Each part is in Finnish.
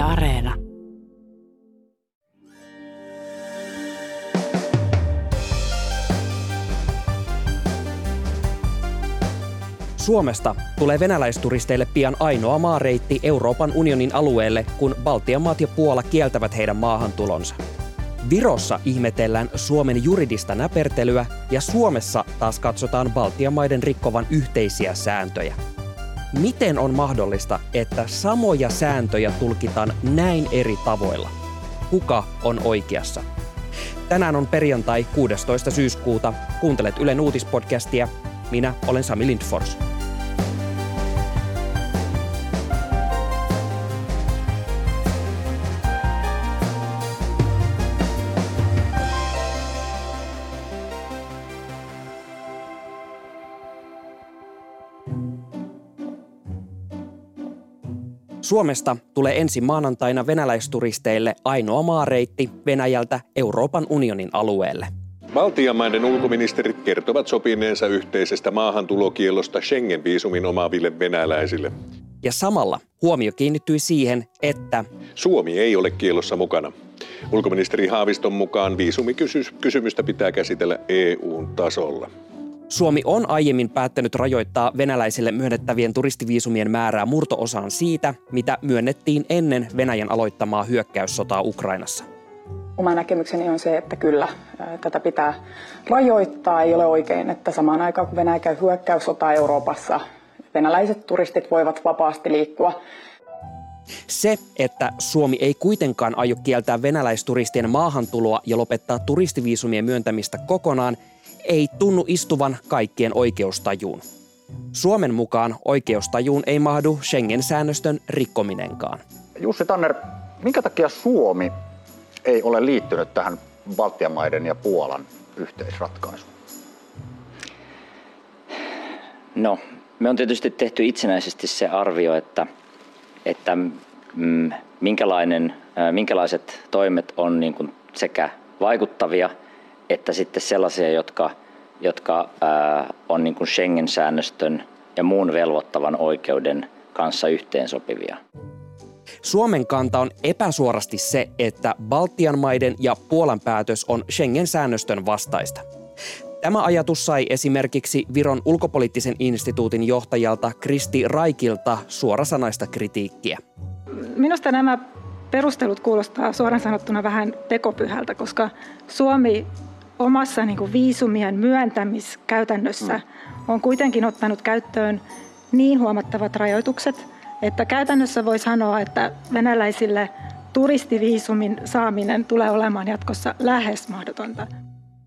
Areena. Suomesta tulee venäläisturisteille pian ainoa maareitti Euroopan unionin alueelle, kun Baltian maat ja Puola kieltävät heidän maahantulonsa. Virossa ihmetellään Suomen juridista näpertelyä ja Suomessa taas katsotaan Baltian maiden rikkovan yhteisiä sääntöjä. Miten on mahdollista, että samoja sääntöjä tulkitaan näin eri tavoilla? Kuka on oikeassa? Tänään on perjantai 16. syyskuuta. Kuuntelet Ylen uutispodcastia. Minä olen Sami Lindfors. Suomesta tulee ensi maanantaina venäläisturisteille ainoa maareitti Venäjältä Euroopan unionin alueelle. Baltian maiden ulkoministerit kertovat sopineensa yhteisestä maahantulokielosta Schengen-viisumin omaaville venäläisille. Ja samalla huomio kiinnittyi siihen, että Suomi ei ole kielossa mukana. Ulkoministeri Haaviston mukaan viisumikysymystä pitää käsitellä EUn tasolla. Suomi on aiemmin päättänyt rajoittaa venäläisille myönnettävien turistiviisumien määrää murtoosaan siitä, mitä myönnettiin ennen Venäjän aloittamaa hyökkäyssotaa Ukrainassa. Oma näkemykseni on se, että kyllä tätä pitää rajoittaa. Ei ole oikein, että samaan aikaan kun Venäjä käy hyökkäyssotaa Euroopassa, venäläiset turistit voivat vapaasti liikkua. Se, että Suomi ei kuitenkaan aio kieltää venäläisturistien maahantuloa ja lopettaa turistiviisumien myöntämistä kokonaan, ei tunnu istuvan kaikkien oikeustajuun. Suomen mukaan oikeustajuun ei mahdu Schengen-säännöstön rikkominenkaan. Jussi Tanner, minkä takia Suomi ei ole liittynyt tähän Baltian maiden ja Puolan yhteisratkaisuun? No, me on tietysti tehty itsenäisesti se arvio, että, että mm, minkälainen, äh, minkälaiset toimet on niin kuin sekä vaikuttavia että sitten sellaisia, jotka, jotka äh, on niin kuin Schengen-säännöstön ja muun velvoittavan oikeuden kanssa yhteensopivia. Suomen kanta on epäsuorasti se, että Baltian maiden ja Puolan päätös on Schengen-säännöstön vastaista. Tämä ajatus sai esimerkiksi Viron ulkopoliittisen instituutin johtajalta Kristi Raikilta suorasanaista kritiikkiä. Minusta nämä perustelut kuulostaa suoraan sanottuna vähän tekopyhältä, koska Suomi omassa niin kuin viisumien myöntämiskäytännössä mm. on kuitenkin ottanut käyttöön niin huomattavat rajoitukset, että käytännössä voi sanoa, että venäläisille turistiviisumin saaminen tulee olemaan jatkossa lähes mahdotonta.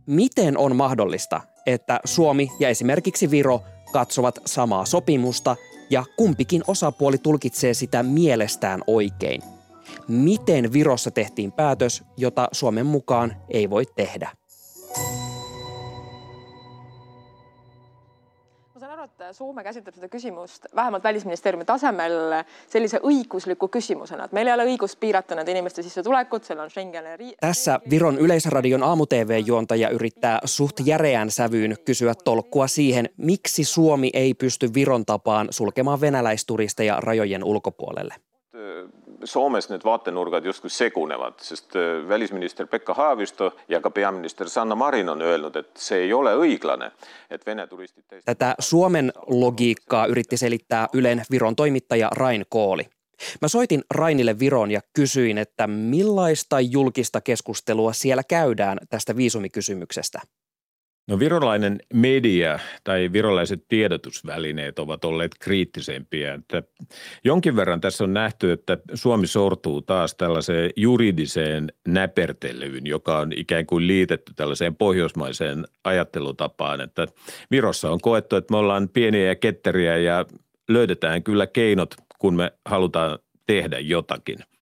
Miten on mahdollista, että Suomi ja esimerkiksi Viro katsovat samaa sopimusta ja kumpikin osapuoli tulkitsee sitä mielestään oikein? Miten Virossa tehtiin päätös, jota Suomen mukaan ei voi tehdä? Soome käsitleb seda küsimust vähemalt välisministeeriumi tasemel sellise õigusliku küsimusena, et meil ei ole õigust piirata nende inimeste sissetulekut, seal on Schengeni ri-. Tässä Viron yleisradion aamu-tv-juontaja yrittää suht järeään sävyyn kysyä tolkkua siihen, miksi Suomi ei pysty Viron tapaan sulkemaan venäläisturisteja rajojen ulkopuolelle. Soomes need vaatenurgad justkui segunevad, sest äh, välisminister Pekka Haavisto ja ka peaminister Sanna Marin on öelnud, et see ei ole õiglane, et Vene turistid... Tätä Suomen logiikkaa yritti selittää Ylen Viron toimittaja Rain Kooli. Mä soitin Rainille Viron ja kysyin, että millaista julkista keskustelua siellä käydään tästä viisumikysymyksestä. No virolainen media tai virolaiset tiedotusvälineet ovat olleet kriittisempiä. Että jonkin verran tässä on nähty, että Suomi sortuu taas tällaiseen juridiseen näpertelyyn, joka on ikään kuin liitetty tällaiseen pohjoismaiseen ajattelutapaan. Että Virossa on koettu, että me ollaan pieniä ja ketteriä ja löydetään kyllä keinot, kun me halutaan tehdä jotakin –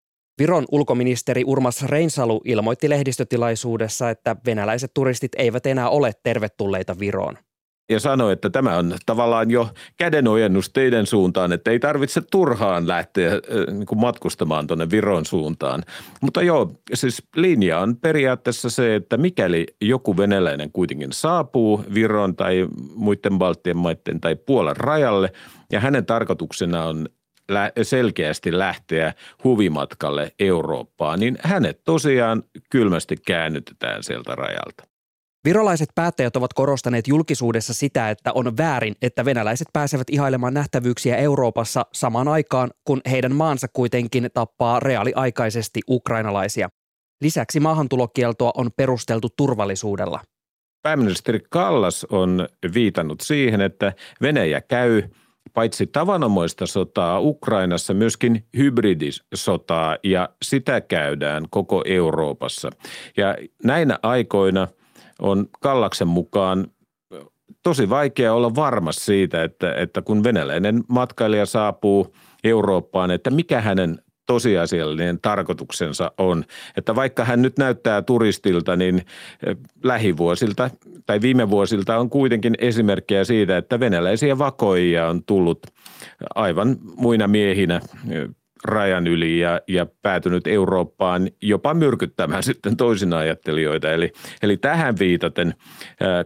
Viron ulkoministeri Urmas Reinsalu ilmoitti lehdistötilaisuudessa, että venäläiset turistit eivät enää ole tervetulleita Viroon. Ja sanoi, että tämä on tavallaan jo kädenojennus teidän suuntaan, että ei tarvitse turhaan lähteä niin kuin matkustamaan tuonne Viron suuntaan. Mutta joo, siis linja on periaatteessa se, että mikäli joku venäläinen kuitenkin saapuu Viron tai muiden Baltian maiden tai Puolan rajalle ja hänen tarkoituksena on selkeästi lähteä huvimatkalle Eurooppaan, niin hänet tosiaan kylmästi käännytetään sieltä rajalta. Virolaiset päättäjät ovat korostaneet julkisuudessa sitä, että on väärin, että venäläiset pääsevät ihailemaan nähtävyyksiä Euroopassa samaan aikaan, kun heidän maansa kuitenkin tappaa reaaliaikaisesti ukrainalaisia. Lisäksi maahantulokieltoa on perusteltu turvallisuudella. Pääministeri Kallas on viitannut siihen, että Venäjä käy paitsi tavanomaista sotaa Ukrainassa, myöskin hybridisotaa ja sitä käydään koko Euroopassa. Ja näinä aikoina on Kallaksen mukaan tosi vaikea olla varma siitä, että, että kun venäläinen matkailija saapuu Eurooppaan, että mikä hänen tosiasiallinen tarkoituksensa on. Että vaikka hän nyt näyttää turistilta, niin eh, lähivuosilta tai viime vuosilta on kuitenkin esimerkkejä siitä, että venäläisiä vakoijia on tullut aivan muina miehinä eh, rajan yli ja, ja päätynyt Eurooppaan jopa myrkyttämään sitten toisin ajattelijoita. Eli, eli tähän viitaten eh,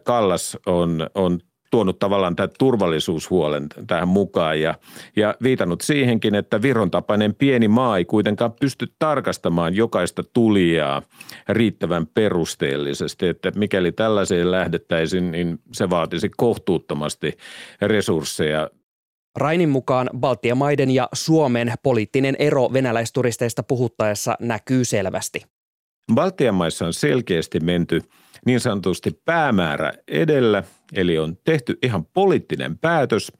Kallas on, on tuonut tavallaan tämän turvallisuushuolen tähän mukaan ja, ja viitannut siihenkin, että Viron tapainen pieni maa ei kuitenkaan pysty tarkastamaan jokaista tulijaa riittävän perusteellisesti, että mikäli tällaiseen lähdettäisiin, niin se vaatisi kohtuuttomasti resursseja Rainin mukaan Baltian maiden ja Suomen poliittinen ero venäläisturisteista puhuttaessa näkyy selvästi. Baltian maissa on selkeästi menty – niin sanotusti päämäärä edellä, eli on tehty ihan poliittinen päätös,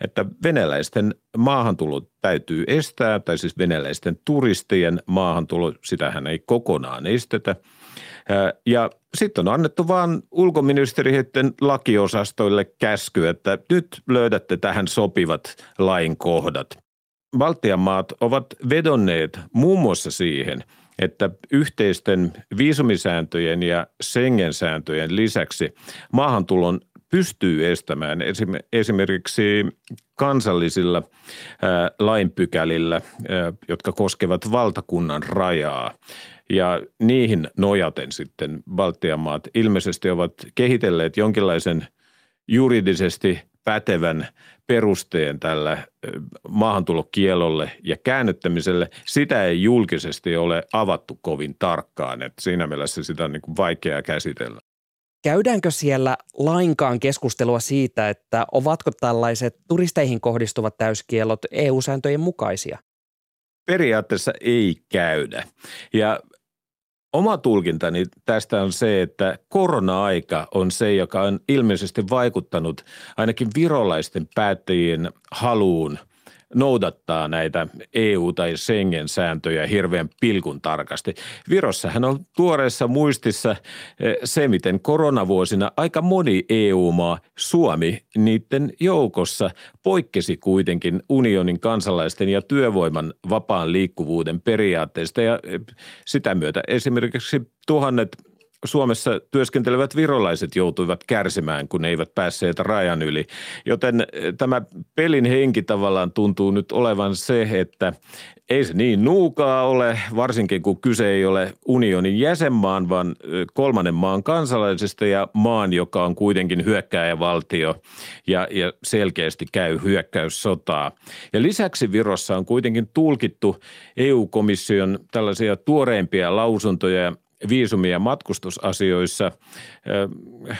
että venäläisten maahantulo täytyy estää, tai siis venäläisten turistien maahantulo, sitähän ei kokonaan estetä. Ja sitten on annettu vaan ulkoministeriöiden lakiosastoille käsky, että nyt löydätte tähän sopivat lainkohdat. Baltian maat ovat vedonneet muun muassa siihen – että yhteisten viisumisääntöjen ja Schengen-sääntöjen lisäksi maahantulon pystyy estämään esimerkiksi kansallisilla lainpykälillä, jotka koskevat valtakunnan rajaa. Ja niihin nojaten sitten Baltian maat ilmeisesti ovat kehitelleet jonkinlaisen juridisesti pätevän perusteen tällä maahantulokielolle ja käännyttämiselle, sitä ei julkisesti ole avattu kovin tarkkaan. Että siinä mielessä sitä on niin kuin vaikea käsitellä. Käydäänkö siellä lainkaan keskustelua siitä, että ovatko tällaiset turisteihin kohdistuvat täyskielot EU-sääntöjen mukaisia? Periaatteessa ei käydä. Ja Oma tulkintani tästä on se, että korona-aika on se, joka on ilmeisesti vaikuttanut ainakin virolaisten päättäjien haluun – noudattaa näitä EU- tai Schengen-sääntöjä hirveän pilkun tarkasti. Virossahan on tuoreessa muistissa eh, se, miten koronavuosina aika moni EU-maa, Suomi niiden joukossa, poikkesi kuitenkin unionin kansalaisten ja työvoiman vapaan liikkuvuuden periaatteista ja eh, sitä myötä esimerkiksi tuhannet Suomessa työskentelevät virolaiset joutuivat kärsimään, kun ne eivät päässeet rajan yli. Joten eh, tämä pelin henki tavallaan tuntuu nyt olevan se, että ei se niin nuukaa ole, varsinkin kun kyse ei ole unionin jäsenmaan, vaan eh, kolmannen maan kansalaisesta ja maan, joka on kuitenkin hyökkääjävaltio ja, ja selkeästi käy hyökkäyssotaa. Ja lisäksi Virossa on kuitenkin tulkittu EU-komission tällaisia tuoreimpia lausuntoja viisumi- ja matkustusasioissa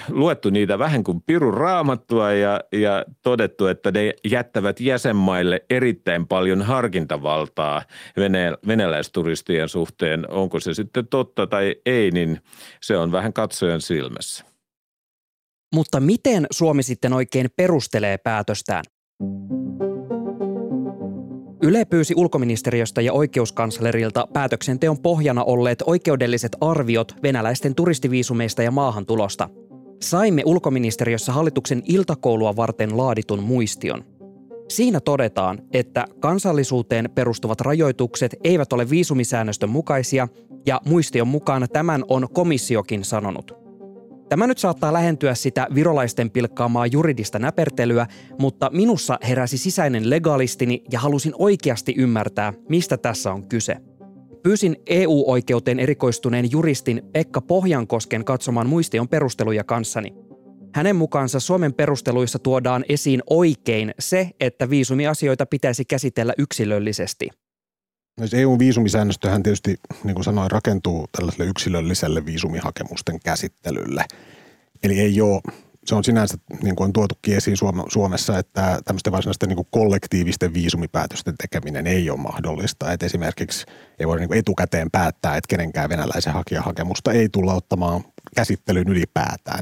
luettu niitä vähän kuin pirun raamattua ja, ja todettu, että ne jättävät jäsenmaille erittäin paljon harkintavaltaa venäläisturistien suhteen. Onko se sitten totta tai ei, niin se on vähän katsojan silmässä. Mutta miten Suomi sitten oikein perustelee päätöstään? Yle pyysi ulkoministeriöstä ja oikeuskanslerilta päätöksenteon pohjana olleet oikeudelliset arviot venäläisten turistiviisumeista ja maahantulosta. Saimme ulkoministeriössä hallituksen iltakoulua varten laaditun muistion. Siinä todetaan, että kansallisuuteen perustuvat rajoitukset eivät ole viisumisäännöstön mukaisia ja muistion mukaan tämän on komissiokin sanonut – Tämä nyt saattaa lähentyä sitä virolaisten pilkkaamaa juridista näpertelyä, mutta minussa heräsi sisäinen legalistini ja halusin oikeasti ymmärtää, mistä tässä on kyse. Pyysin EU-oikeuteen erikoistuneen juristin Pekka Pohjankosken katsomaan muistion perusteluja kanssani. Hänen mukaansa Suomen perusteluissa tuodaan esiin oikein se, että viisumiasioita pitäisi käsitellä yksilöllisesti. EU-viisumisäännöstöhän tietysti, niin kuin sanoin, rakentuu tällaiselle yksilölliselle viisumihakemusten käsittelylle. Eli ei ole se on sinänsä, niin kuin on tuotukin esiin Suomessa, että tämmöisten varsinaisten niin kuin kollektiivisten viisumipäätösten tekeminen ei ole mahdollista. Että esimerkiksi ei voi niin kuin etukäteen päättää, että kenenkään venäläisen hakijahakemusta ei tulla ottamaan käsittelyyn ylipäätään.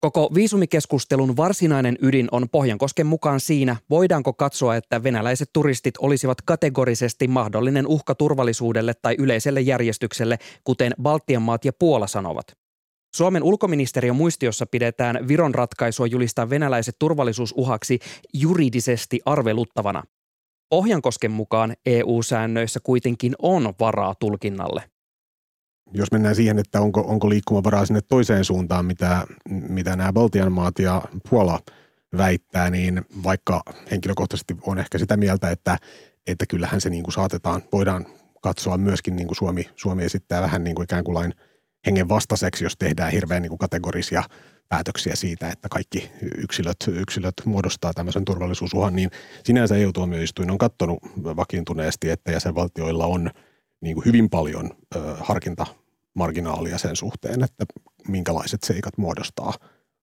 Koko viisumikeskustelun varsinainen ydin on Pohjankosken mukaan siinä, voidaanko katsoa, että venäläiset turistit olisivat kategorisesti mahdollinen uhka turvallisuudelle tai yleiselle järjestykselle, kuten Baltian maat ja Puola sanovat. Suomen ulkoministeriön muistiossa pidetään Viron ratkaisua julistaa venäläiset turvallisuusuhaksi juridisesti arveluttavana. Pohjankosken mukaan EU-säännöissä kuitenkin on varaa tulkinnalle. Jos mennään siihen, että onko, onko liikkumavaraa sinne toiseen suuntaan, mitä, mitä nämä Baltian maat ja Puola väittää, niin vaikka henkilökohtaisesti on ehkä sitä mieltä, että, että kyllähän se niin kuin saatetaan, voidaan katsoa myöskin niin kuin Suomi, Suomi esittää vähän niin kuin ikään kuin lain – hengen vastaiseksi, jos tehdään hirveän niin kuin kategorisia päätöksiä siitä, että kaikki yksilöt, yksilöt muodostaa tämmöisen turvallisuusuhan, niin sinänsä EU-tuomioistuin on katsonut vakiintuneesti, että jäsenvaltioilla on niin kuin hyvin paljon ö, harkintamarginaalia sen suhteen, että minkälaiset seikat muodostaa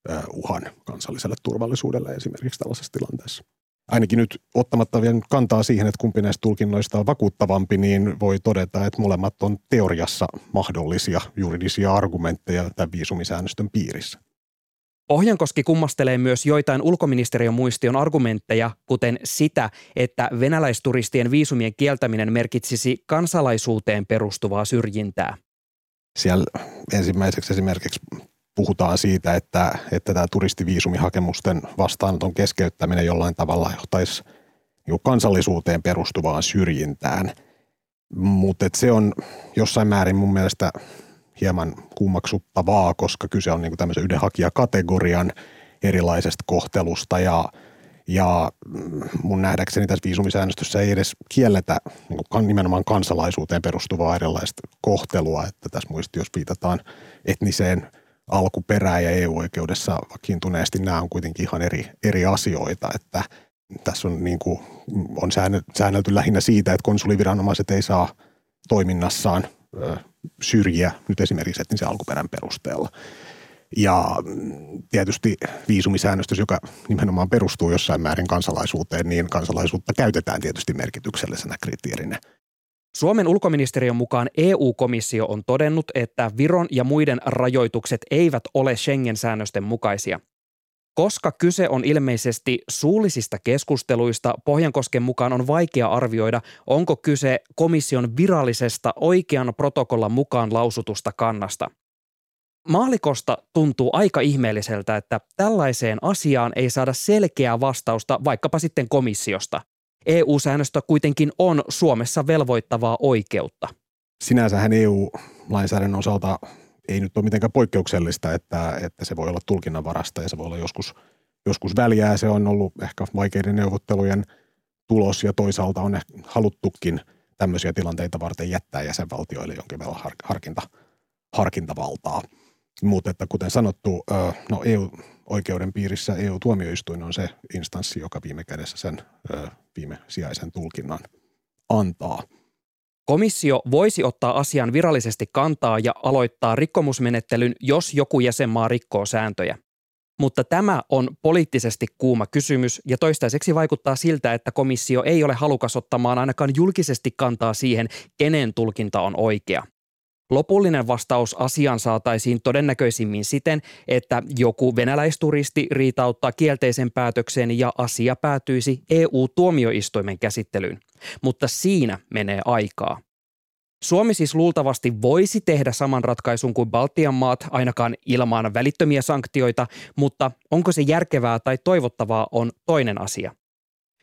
ö, uhan kansalliselle turvallisuudelle esimerkiksi tällaisessa tilanteessa ainakin nyt ottamatta vielä kantaa siihen, että kumpi näistä tulkinnoista on vakuuttavampi, niin voi todeta, että molemmat on teoriassa mahdollisia juridisia argumentteja tämän viisumisäännöstön piirissä. Ohjankoski kummastelee myös joitain ulkoministeriön muistion argumentteja, kuten sitä, että venäläisturistien viisumien kieltäminen merkitsisi kansalaisuuteen perustuvaa syrjintää. Siellä ensimmäiseksi esimerkiksi puhutaan siitä, että, että tämä turistiviisumihakemusten vastaanoton keskeyttäminen jollain tavalla johtaisi niin kansallisuuteen perustuvaan syrjintään. Mutta se on jossain määrin mun mielestä hieman kummaksuttavaa, koska kyse on niin tämmöisen yhden hakijakategorian erilaisesta kohtelusta ja, ja mun nähdäkseni tässä viisumisäännöstössä ei edes kielletä niin nimenomaan kansalaisuuteen perustuvaa erilaista kohtelua, että tässä muistiossa viitataan etniseen – alkuperää ja EU-oikeudessa vakiintuneesti nämä on kuitenkin ihan eri, eri asioita, että tässä on, niin kuin, on säännelty lähinnä siitä, että konsuliviranomaiset ei saa toiminnassaan syrjiä nyt esimerkiksi etnisen alkuperän perusteella. Ja mm, tietysti viisumisäännöstys, joka nimenomaan perustuu jossain määrin kansalaisuuteen, niin kansalaisuutta käytetään tietysti merkityksellisenä kriteerinä Suomen ulkoministeriön mukaan EU-komissio on todennut, että Viron ja muiden rajoitukset eivät ole Schengen-säännösten mukaisia. Koska kyse on ilmeisesti suullisista keskusteluista, Pohjankosken mukaan on vaikea arvioida, onko kyse komission virallisesta oikean protokollan mukaan lausutusta kannasta. Maalikosta tuntuu aika ihmeelliseltä, että tällaiseen asiaan ei saada selkeää vastausta vaikkapa sitten komissiosta – EU-säännöstö kuitenkin on Suomessa velvoittavaa oikeutta. Sinänsähän EU-lainsäädännön osalta ei nyt ole mitenkään poikkeuksellista, että, että se voi olla tulkinnanvarasta ja se voi olla joskus, joskus väliä. Se on ollut ehkä vaikeiden neuvottelujen tulos ja toisaalta on haluttukin tämmöisiä tilanteita varten jättää jäsenvaltioille jonkin verran harkinta, harkintavaltaa. Mutta että kuten sanottu, no EU-oikeuden piirissä EU-tuomioistuin on se instanssi, joka viime kädessä sen viime sijaisen tulkinnan antaa. Komissio voisi ottaa asian virallisesti kantaa ja aloittaa rikkomusmenettelyn, jos joku jäsenmaa rikkoo sääntöjä. Mutta tämä on poliittisesti kuuma kysymys ja toistaiseksi vaikuttaa siltä, että komissio ei ole halukas ottamaan ainakaan julkisesti kantaa siihen, kenen tulkinta on oikea. Lopullinen vastaus asiaan saataisiin todennäköisimmin siten, että joku venäläisturisti riitauttaa kielteisen päätöksen ja asia päätyisi EU-tuomioistuimen käsittelyyn. Mutta siinä menee aikaa. Suomi siis luultavasti voisi tehdä saman ratkaisun kuin Baltian maat ainakaan ilman välittömiä sanktioita, mutta onko se järkevää tai toivottavaa on toinen asia.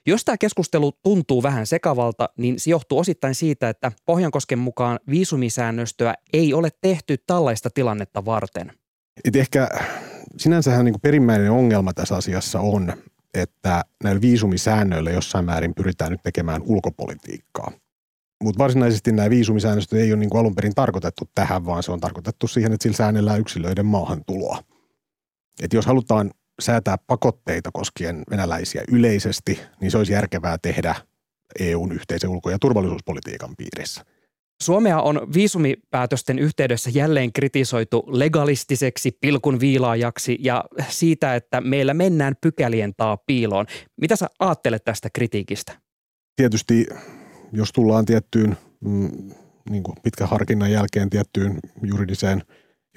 Jos tämä keskustelu tuntuu vähän sekavalta, niin se johtuu osittain siitä, että Pohjankosken mukaan viisumisäännöstöä ei ole tehty tällaista tilannetta varten. Et ehkä sinänsähän niin perimmäinen ongelma tässä asiassa on, että näillä viisumisäännöillä jossain määrin pyritään nyt tekemään ulkopolitiikkaa. Mutta varsinaisesti nämä viisumisäännöstöt ei ole niin alun perin tarkoitettu tähän, vaan se on tarkoitettu siihen, että sillä säännellään yksilöiden maahantuloa. että jos halutaan säätää pakotteita koskien venäläisiä yleisesti, niin se olisi järkevää tehdä EUn yhteisen ulko- ja turvallisuuspolitiikan piirissä. Suomea on viisumipäätösten yhteydessä jälleen kritisoitu legalistiseksi pilkun viilaajaksi ja siitä, että meillä mennään pykälien taa piiloon. Mitä sä ajattelet tästä kritiikistä? Tietysti jos tullaan tiettyyn mm, niin kuin pitkän harkinnan jälkeen tiettyyn juridiseen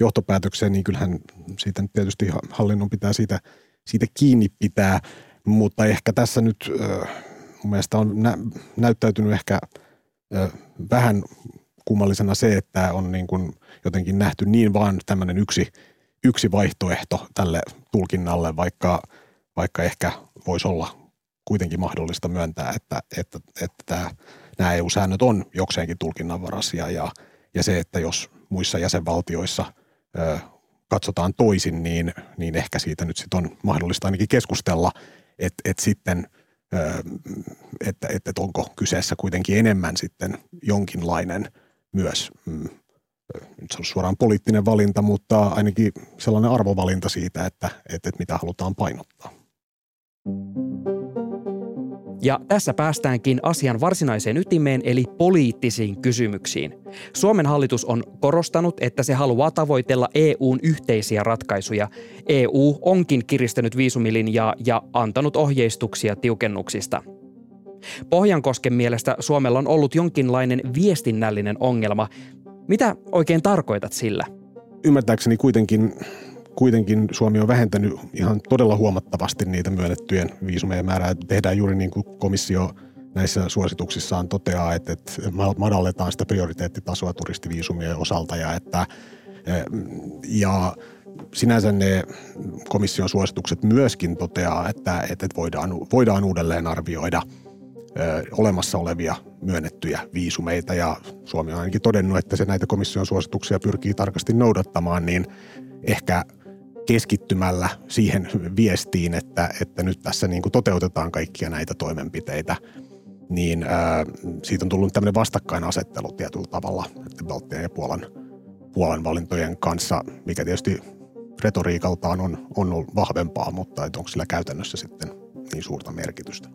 johtopäätökseen, niin kyllähän siitä tietysti hallinnon pitää siitä, siitä kiinni pitää, mutta ehkä tässä nyt mun mielestä on nä, näyttäytynyt ehkä vähän kummallisena se, että on niin kuin jotenkin nähty niin vaan tämmöinen yksi, yksi vaihtoehto tälle tulkinnalle, vaikka, vaikka ehkä voisi olla kuitenkin mahdollista myöntää, että, että, että tämä, nämä EU-säännöt on jokseenkin tulkinnanvaraisia. Ja, ja se, että jos muissa jäsenvaltioissa ö, katsotaan toisin, niin, niin ehkä siitä nyt sitten on mahdollista ainakin keskustella, että, että sitten että, että onko kyseessä kuitenkin enemmän sitten jonkinlainen myös, mm, nyt se on suoraan poliittinen valinta, mutta ainakin sellainen arvovalinta siitä, että, että, että mitä halutaan painottaa. Ja tässä päästäänkin asian varsinaiseen ytimeen eli poliittisiin kysymyksiin. Suomen hallitus on korostanut, että se haluaa tavoitella EUn yhteisiä ratkaisuja. EU onkin kiristänyt viisumilinjaa ja antanut ohjeistuksia tiukennuksista. Pohjankosken mielestä Suomella on ollut jonkinlainen viestinnällinen ongelma. Mitä oikein tarkoitat sillä? Ymmärtääkseni kuitenkin kuitenkin Suomi on vähentänyt ihan todella huomattavasti niitä myönnettyjen viisumien määrää. Tehdään juuri niin kuin komissio näissä suosituksissaan toteaa, että, että madalletaan sitä prioriteettitasoa turistiviisumien osalta ja että eh, ja sinänsä ne komission suositukset myöskin toteaa, että, että voidaan, voidaan uudelleen arvioida eh, olemassa olevia myönnettyjä viisumeita ja Suomi on ainakin todennut, että se näitä komission suosituksia pyrkii tarkasti noudattamaan, niin ehkä – keskittymällä siihen viestiin, että, että nyt tässä niin kuin toteutetaan kaikkia näitä toimenpiteitä, niin ää, siitä on tullut tämmöinen vastakkainasettelu tietyllä tavalla että Baltian ja Puolan, Puolan valintojen kanssa, mikä tietysti retoriikaltaan on, on ollut vahvempaa, mutta onko sillä käytännössä sitten niin suurta merkitystä.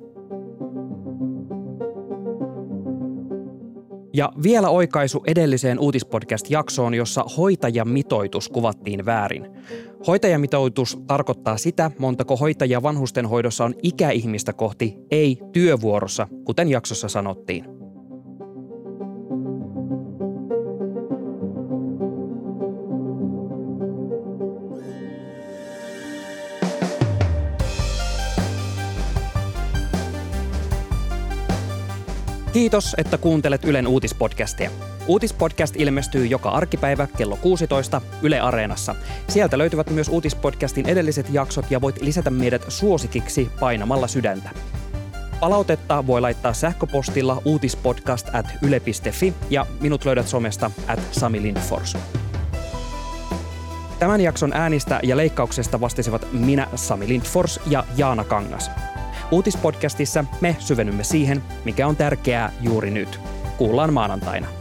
Ja vielä oikaisu edelliseen uutispodcast-jaksoon, jossa hoitajamitoitus kuvattiin väärin. Hoitajamitoitus tarkoittaa sitä, montako hoitajia vanhustenhoidossa on ikäihmistä kohti, ei työvuorossa, kuten jaksossa sanottiin. Kiitos, että kuuntelet Ylen uutispodcastia. Uutispodcast ilmestyy joka arkipäivä kello 16 Yle Areenassa. Sieltä löytyvät myös uutispodcastin edelliset jaksot ja voit lisätä meidät suosikiksi painamalla sydäntä. Palautetta voi laittaa sähköpostilla uutispodcast at yle.fi ja minut löydät somesta at Sami Lindfors. Tämän jakson äänistä ja leikkauksesta vastasivat minä, Sami Lindfors ja Jaana Kangas. Uutispodcastissa me syvennymme siihen, mikä on tärkeää juuri nyt. Kuullaan maanantaina.